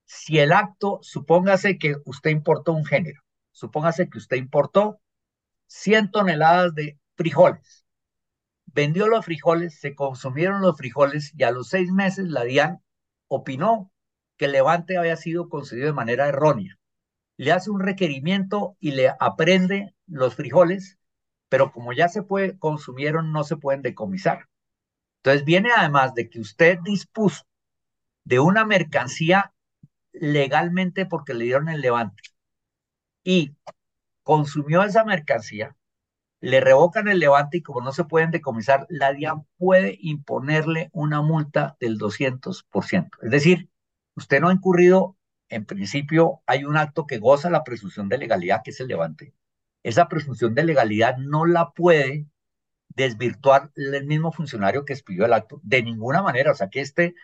Si el acto, supóngase que usted importó un género, supóngase que usted importó 100 toneladas de frijoles, vendió los frijoles, se consumieron los frijoles y a los seis meses la DIAN opinó que el levante había sido concedido de manera errónea. Le hace un requerimiento y le aprende los frijoles, pero como ya se puede, consumieron, no se pueden decomisar. Entonces viene además de que usted dispuso de una mercancía legalmente porque le dieron el levante y consumió esa mercancía, le revocan el levante y como no se pueden decomisar, la DIAN puede imponerle una multa del 200%. Es decir, usted no ha incurrido, en principio hay un acto que goza la presunción de legalidad, que es el levante. Esa presunción de legalidad no la puede desvirtuar el mismo funcionario que expidió el acto de ninguna manera. O sea que este,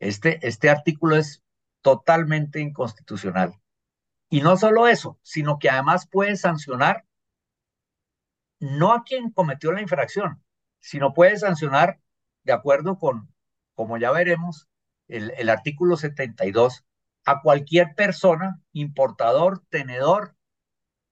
este, este artículo es totalmente inconstitucional. Y no solo eso, sino que además puede sancionar no a quien cometió la infracción, sino puede sancionar, de acuerdo con, como ya veremos, el, el artículo 72, a cualquier persona, importador, tenedor,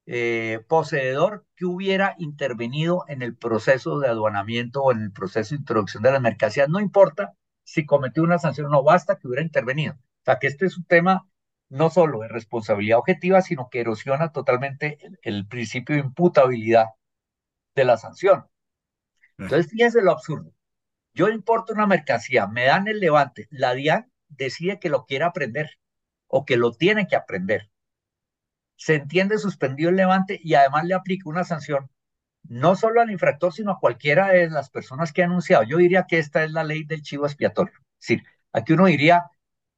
eh, poseedor que hubiera intervenido en el proceso de aduanamiento o en el proceso de introducción de las mercancías. No importa si cometió una sanción, no basta que hubiera intervenido. O sea, que este es un tema no solo de responsabilidad objetiva, sino que erosiona totalmente el, principio de imputabilidad de la sanción. Entonces, fíjense lo absurdo. Yo importo una mercancía, me dan el levante, la DIAN decide que lo quiere aprender o que lo tiene que aprender se entiende suspendido el levante y además le aplica una sanción no solo al infractor, sino a cualquiera de las personas que ha anunciado. Yo diría que esta es la ley del chivo expiatorio. Es decir, aquí uno diría,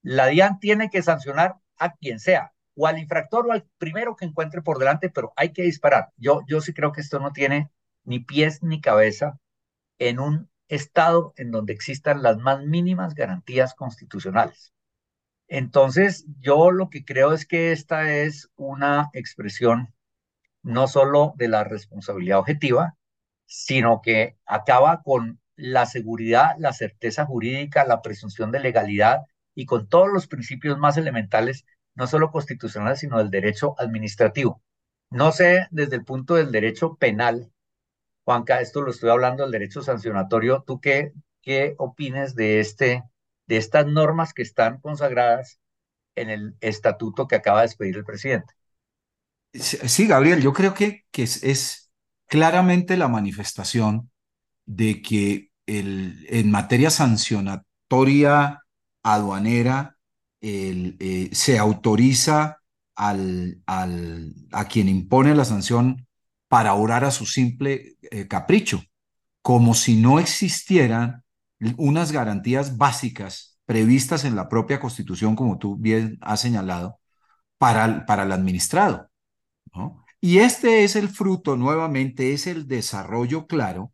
la DIAN tiene que sancionar a quien sea, o al infractor o al primero que encuentre por delante, pero hay que disparar. Yo, yo sí creo que esto no tiene ni pies ni cabeza en un estado en donde existan las más mínimas garantías constitucionales. Entonces, yo lo que creo es que esta es una expresión no solo de la responsabilidad objetiva, sino que acaba con la seguridad, la certeza jurídica, la presunción de legalidad y con todos los principios más elementales, no solo constitucionales, sino del derecho administrativo. No sé desde el punto del derecho penal, Juanca, esto lo estoy hablando del derecho sancionatorio, ¿tú qué, qué opines de este de estas normas que están consagradas en el estatuto que acaba de expedir el presidente. Sí, Gabriel, yo creo que, que es, claramente la manifestación de que el, en materia sancionatoria aduanera eh, se autoriza al, al, a quien impone la sanción para orar a su simple eh, capricho, como si no existieran unas garantías básicas previstas en la propia Constitución, como tú bien has señalado, para, para el administrado. Y este es el fruto, nuevamente, es el desarrollo claro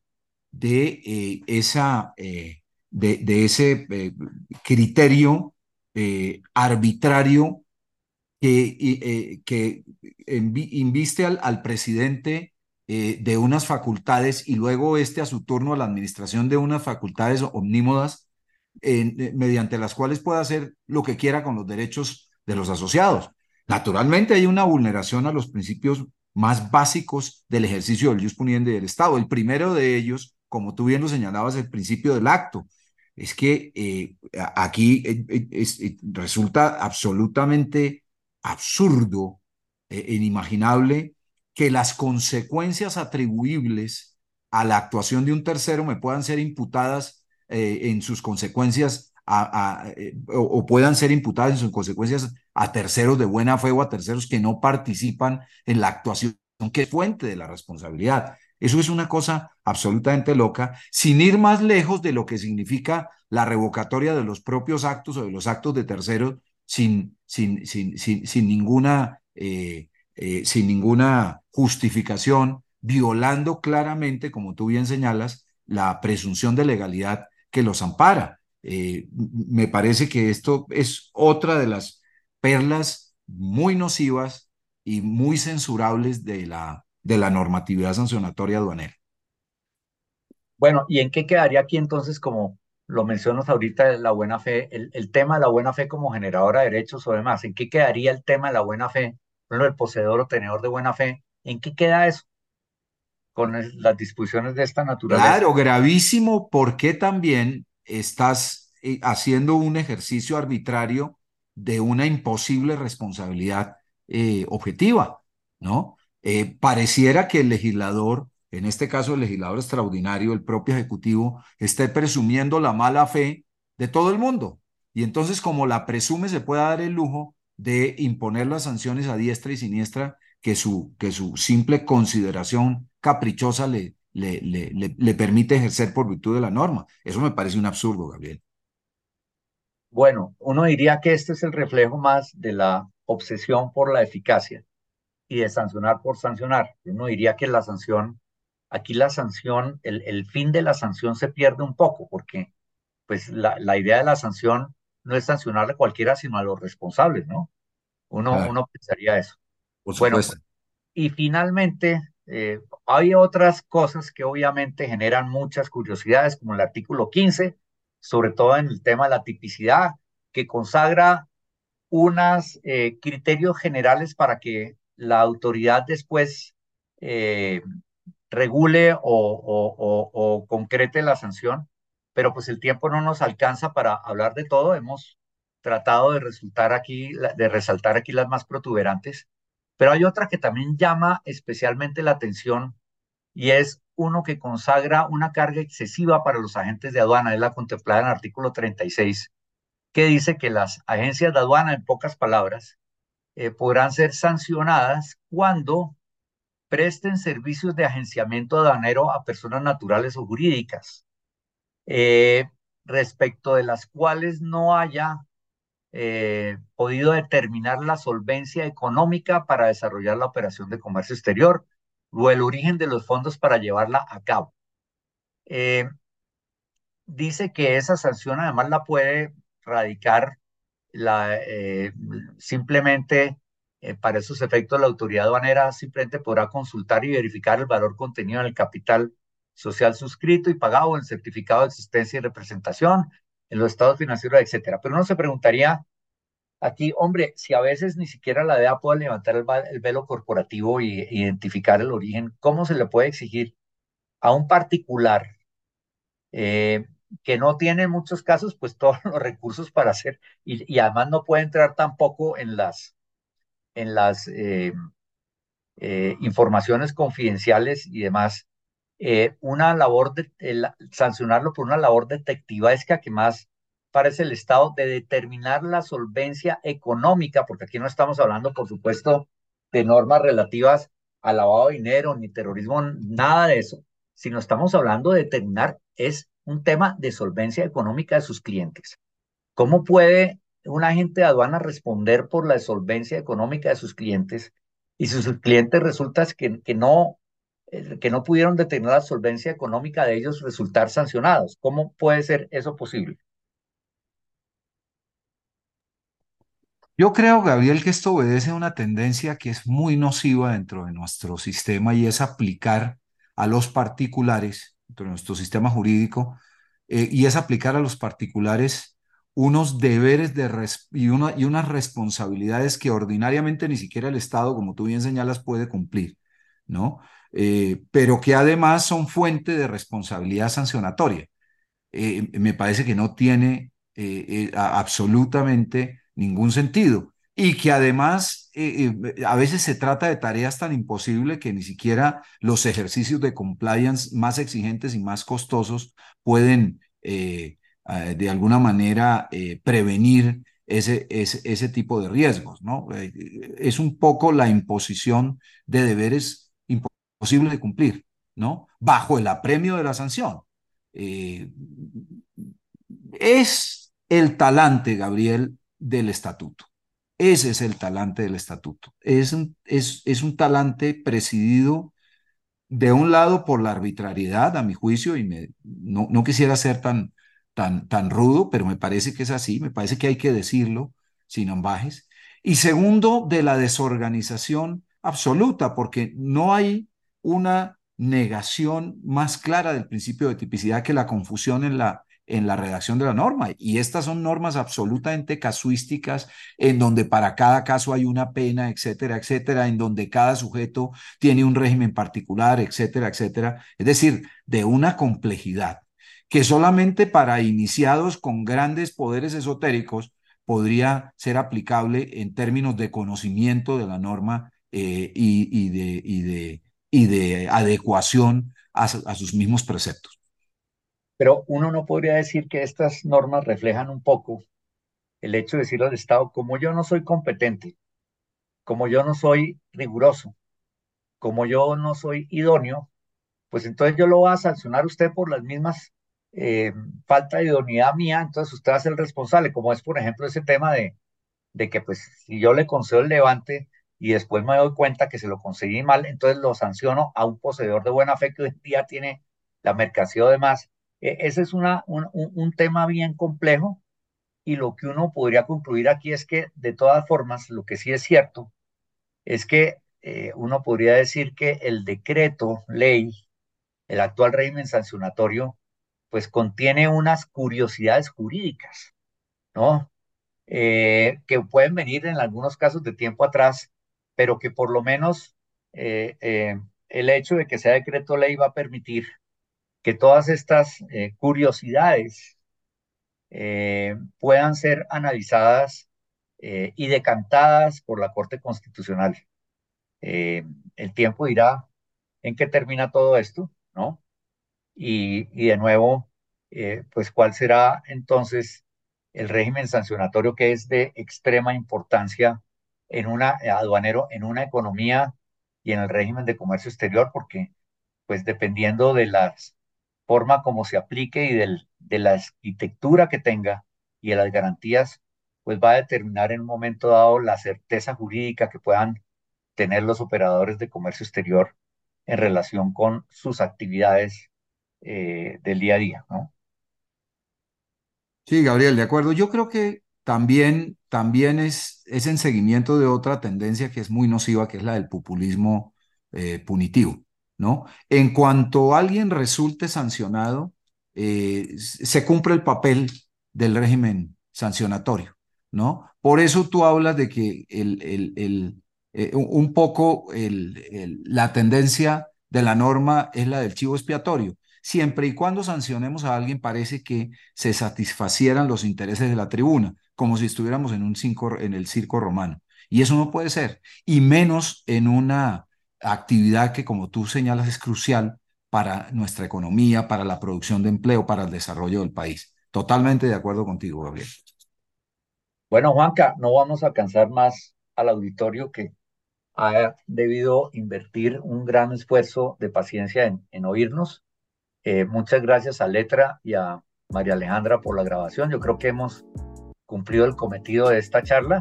de, eh, esa, eh, de, ese eh, criterio arbitrario que, que inviste al, al presidente eh, de unas facultades y luego este a su turno a la administración de unas facultades omnímodas eh, mediante las cuales pueda hacer lo que quiera con los derechos de los asociados. Naturalmente hay una vulneración a los principios más básicos del ejercicio del jus puniendi del Estado. El primero de ellos, como tú bien lo señalabas, el principio del acto. Es que eh, aquí resulta absolutamente absurdo e inimaginable que las consecuencias atribuibles a la actuación de un tercero me puedan ser imputadas eh, en sus consecuencias eh, o, puedan ser imputadas en sus consecuencias a terceros de buena fe o a terceros que no participan en la actuación que es fuente de la responsabilidad. Eso es una cosa absolutamente loca, sin ir más lejos de lo que significa la revocatoria de los propios actos o de los actos de terceros sin, sin, sin, sin, sin ninguna eh, eh, sin ninguna justificación violando claramente, como tú bien señalas, la presunción de legalidad que los ampara. Eh, me parece que esto es otra de las perlas muy nocivas y muy censurables de la, de la normatividad sancionatoria aduanera. Bueno, ¿y en qué quedaría aquí entonces, como lo mencionas ahorita, la buena fe, el, tema de la buena fe como generadora de derechos o demás? ¿En qué quedaría el tema de la buena fe? El poseedor o tenedor de buena fe, ¿en qué queda eso? Con las disposiciones de esta naturaleza. Claro, gravísimo, porque también estás eh, haciendo un ejercicio arbitrario de una imposible responsabilidad eh, objetiva, ¿no? Eh, pareciera que el legislador, en este caso el legislador extraordinario, el propio ejecutivo, esté presumiendo la mala fe de todo el mundo. Y entonces, como la presume, se puede dar el lujo de imponer las sanciones a diestra y siniestra que su, que su simple consideración caprichosa le, le, le, le, permite ejercer por virtud de la norma. Eso me parece un absurdo, Gabriel. Bueno, uno diría que este es el reflejo más de la obsesión por la eficacia y de sancionar por sancionar. Uno diría que la sanción, aquí la sanción, el, el fin de la sanción se pierde un poco, porque pues la, la, idea de la sanción no es sancionar a cualquiera, sino a los responsables, ¿no? Uno, uno pensaría eso. Por bueno, y finalmente, eh, hay otras cosas que obviamente generan muchas curiosidades, como el artículo 15, sobre todo en el tema de la tipicidad, que consagra unos eh, criterios generales para que la autoridad después eh, regule o, o, o, concrete la sanción, pero pues el tiempo no nos alcanza para hablar de todo. Hemos tratado de resultar aquí, de resaltar aquí las más protuberantes, pero hay otra que también llama especialmente la atención y es uno que consagra una carga excesiva para los agentes de aduana, es la contemplada en el artículo 36 que dice que las agencias de aduana, en pocas palabras, eh, podrán ser sancionadas cuando presten servicios de agenciamiento aduanero a personas naturales o jurídicas, eh, respecto de las cuales no haya eh, podido determinar la solvencia económica para desarrollar la operación de comercio exterior o el origen de los fondos para llevarla a cabo. dice que esa sanción además la puede radicar la, eh, simplemente eh, para esos efectos la autoridad aduanera simplemente podrá consultar y verificar el valor contenido en el capital social suscrito y pagado el certificado de existencia y representación, en los estados financieros, etcétera. Pero uno se preguntaría aquí, hombre, si a veces ni siquiera la DEA puede levantar el, velo corporativo y identificar el origen, ¿cómo se le puede exigir a un particular eh, que no tiene en muchos casos pues todos los recursos para hacer y, además no puede entrar tampoco en las, en las eh, eh, informaciones confidenciales y demás. Eh, una labor de sancionarlo por una labor detectiva es que más parece el Estado de determinar la solvencia económica, porque aquí no estamos hablando, por supuesto, de normas relativas al lavado de dinero ni terrorismo, nada de eso, sino estamos hablando de determinar es un tema de solvencia económica de sus clientes. ¿Cómo puede un agente de aduana responder por la solvencia económica de sus clientes y sus clientes resulta que, que, no, que no pudieron determinar la solvencia económica de ellos resultar sancionados? ¿Cómo puede ser eso posible? Yo creo, Gabriel, que esto obedece a una tendencia que es muy nociva dentro de nuestro sistema y es aplicar a los particulares de nuestro sistema jurídico, eh, y es aplicar a los particulares unos deberes de y, y unas responsabilidades que ordinariamente ni siquiera el Estado, como tú bien señalas, puede cumplir, ¿no? Eh, pero que además son fuente de responsabilidad sancionatoria. Eh, me parece que no tiene absolutamente ningún sentido y que además eh, eh, a veces se trata de tareas tan imposibles que ni siquiera los ejercicios de compliance más exigentes y más costosos pueden eh, de alguna manera prevenir ese, ese, ese, tipo de riesgos. ¿no? es un poco la imposición de deberes imposibles de cumplir, ¿no? bajo el apremio de la sanción. es el talante, Gabriel, del estatuto. Ese es el talante del estatuto. Es un, es, es un talante presidido de un lado por la arbitrariedad, a mi juicio, y me, no, no quisiera ser tan, tan, tan rudo, pero me parece que es así, me parece que hay que decirlo sin ambajes. Y segundo, de la desorganización absoluta, porque no hay una negación más clara del principio de tipicidad que la confusión en la, en la redacción de la norma. Y estas son normas absolutamente casuísticas, en donde para cada caso hay una pena, etcétera, etcétera, en donde cada sujeto tiene un régimen particular, etcétera, etcétera. Es decir, de una complejidad que solamente para iniciados con grandes poderes esotéricos podría ser aplicable en términos de conocimiento de la norma eh, y, de, y, de, y de adecuación a, sus mismos preceptos. Pero uno no podría decir que estas normas reflejan un poco el hecho de decirle al Estado, como yo no soy competente, como yo no soy riguroso, como yo no soy idóneo, pues entonces yo lo voy a sancionar usted por las mismas eh, falta de idoneidad mía, entonces usted va a ser el responsable, como es por ejemplo ese tema de, de que pues si yo le concedo el levante y después me doy cuenta que se lo conseguí mal, entonces lo sanciono a un poseedor de buena fe que hoy día tiene la mercancía o demás. E, ese es una, un, un, tema bien complejo y lo que uno podría concluir aquí es que de todas formas, lo que sí es cierto es que eh, uno podría decir que el decreto, ley, el actual régimen sancionatorio, pues contiene unas curiosidades jurídicas, ¿no? Eh, que pueden venir en algunos casos de tiempo atrás, pero que por lo menos eh, eh, el hecho de que sea decreto ley va a permitir que todas estas curiosidades puedan ser analizadas y decantadas por la Corte Constitucional. el tiempo dirá en qué termina todo esto, ¿no? y, de nuevo, eh, pues cuál será entonces el régimen sancionatorio que es de extrema importancia en una eh, aduanero, en una economía y en el régimen de comercio exterior, porque pues dependiendo de la forma como se aplique y del, de la arquitectura que tenga y de las garantías, pues va a determinar en un momento dado la certeza jurídica que puedan tener los operadores de comercio exterior en relación con sus actividades eh, del día a día, ¿no? Sí, Gabriel, de acuerdo. Yo creo que también, también es, es en seguimiento de otra tendencia que es muy nociva, que es la del populismo eh, punitivo, ¿no? En cuanto alguien resulte sancionado, eh, se cumple el papel del régimen sancionatorio, ¿no? Por eso tú hablas de que el, el, el, un poco la tendencia de la norma es la del chivo expiatorio siempre y cuando sancionemos a alguien parece que se satisfacieran los intereses de la tribuna, como si estuviéramos en, un en el circo romano. Y eso no puede ser, y menos en una actividad que, como tú señalas, es crucial para nuestra economía, para la producción de empleo, para el desarrollo del país. Totalmente de acuerdo contigo, Gabriel. Bueno, Juanca, no vamos a cansar más al auditorio que ha debido invertir un gran esfuerzo de paciencia en, en oírnos. Eh, muchas gracias a Letra y a María Alejandra por la grabación. Yo creo que hemos cumplido el cometido de esta charla.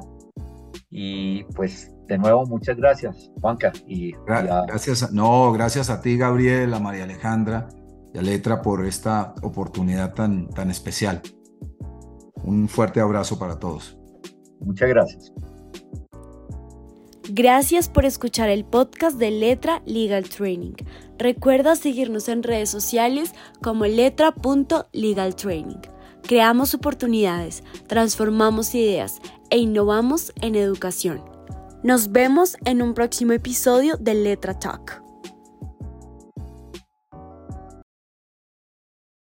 Y pues de nuevo, muchas gracias, Juanca. Y, Gracias, no, gracias a ti, Gabriel, a María Alejandra y a Letra por esta oportunidad tan, tan especial. Un fuerte abrazo para todos. Muchas gracias. Gracias por escuchar el podcast de Letra Legal Training. Recuerda seguirnos en redes sociales como letra.legaltraining. Creamos oportunidades, transformamos ideas e innovamos en educación. Nos vemos en un próximo episodio de Letra Talk.